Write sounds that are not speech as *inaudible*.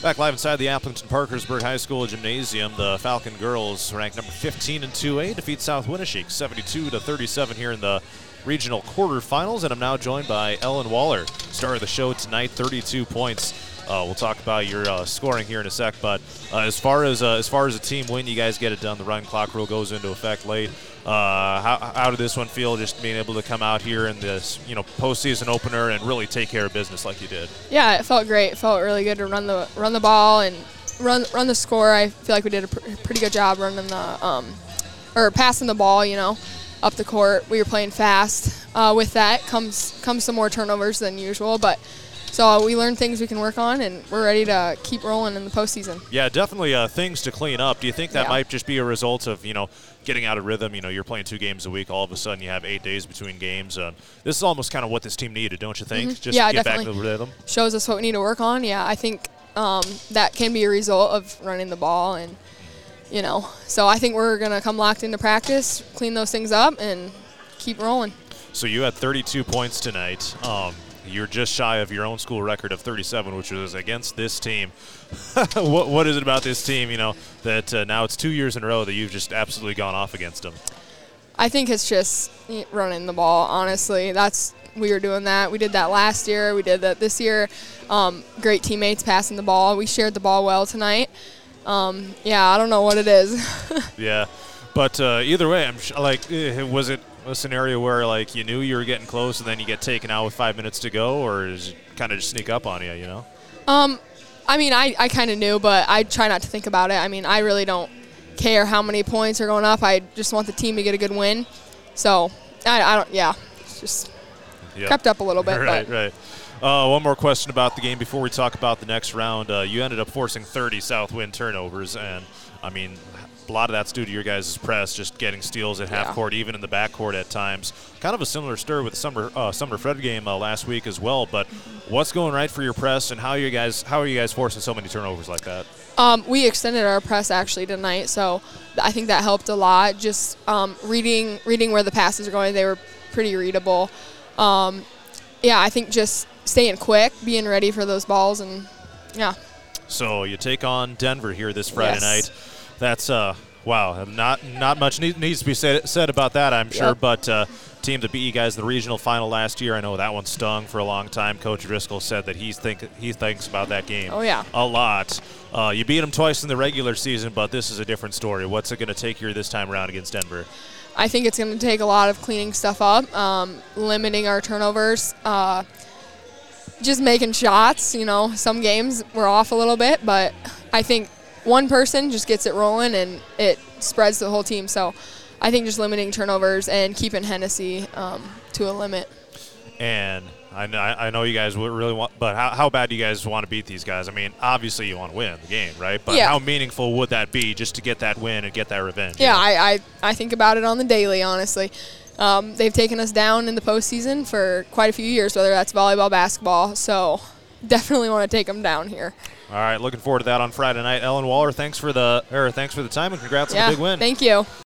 Back live inside the Aplington Parkersburg High School gymnasium, the Falcon girls ranked number 15 in 2A defeat South Winneshiek 72 to 37 here in the regional quarterfinals, and I'm now joined by Ellen Waller, star of the show tonight, 32 points. Uh, we'll talk about your uh, scoring here in a sec, but uh, as far as uh, as far as a team win, you guys get it done. The run clock rule goes into effect late. Uh, how, how did this one feel? Just being able to come out here in this you know postseason opener and really take care of business like you did. Yeah, it felt great. It felt really good to run the run the ball and run run the score. I feel like we did a pr- pretty good job running the um, or passing the ball. You know, up the court. We were playing fast. Uh, with that comes comes some more turnovers than usual, but so we learned things we can work on, and we're ready to keep rolling in the postseason. Yeah, definitely uh, things to clean up. Do you think that Yeah. might just be a result of you know getting out of rhythm? You know, you're playing two games a week. All of a sudden, you have eight days between games. Uh, this is almost kind of what this team needed, don't you think? Just Mm-hmm. Yeah, get back definitely. to rhythm. Shows us what we need to work on. Yeah, I think um, that can be a result of running the ball, and you know, so I think we're gonna come locked into practice, clean those things up, and keep rolling. So you had 32 points tonight. Um, you're just shy of your own school record of 37, which was against this team. *laughs* what, what is it about this team, you know, that uh, now it's two years in a row that you've just absolutely gone off against them? I think it's just running the ball. Honestly, that's we were doing that. We did that last year. We did that this year. Um, great teammates passing the ball. We shared the ball well tonight. Um, yeah, I don't know what it is. *laughs* Yeah, but uh, either way, I'm sh- like, eh, was it a scenario where like you knew you were getting close and then you get taken out with five minutes to go, or is kind of just sneak up on you? You know? um, I mean, I, I kind of knew, but I try not to think about it. I mean, I really don't care how many points are going up. I just want the team to get a good win. So I, I don't. Yeah, it's just crept up a little bit. *laughs* right, but right. Uh, one more question about the game before we talk about the next round. Uh, you ended up forcing 30 South Winn turnovers, and I mean, a lot of that's due to your guys' press, just getting steals at half Yeah. court, even in the back court at times. Kind of a similar story with the summer uh, Sumner Fred game uh, last week as well. But what's going right for your press, and how are you guys how are you guys forcing so many turnovers like that? Um, we extended our press actually tonight, so I think that helped a lot. Just um, reading reading where the passes are going, they were pretty readable. Um, yeah, I think just staying quick, being ready for those balls, and yeah, So you take on Denver here this Friday Yes. night. That's uh wow, not not much need, needs to be said said about that, I'm sure. Yep. But uh, team that beat you guys in the regional final last year, I know that one stung for a long time. Coach Driscoll said that he's think he thinks about that game. Oh, yeah. a lot. Uh, you beat them twice in the regular season, but this is a different story. What's it going to take here this time around against Denver? I think it's going to take a lot of cleaning stuff up, um, limiting our turnovers, uh, just making shots. You know, some games we're off a little bit, but I think one person just gets it rolling and it spreads to the whole team. So I think just limiting turnovers and keeping Hennessy um, to a limit. And I know, I know you guys would really want, but how, how bad do you guys want to beat these guys? I mean, obviously you want to win the game, right? But Yeah. how meaningful would that be just to get that win and get that revenge? you Yeah, know? I, I, I think about it on the daily, honestly. Um, they've taken us down in the postseason for quite a few years, whether that's volleyball, basketball. So definitely want to take them down here. All right, looking forward to that on Friday night. Ellen Waller, thanks for the or thanks for the time and congrats on yeah, the big win. thank you.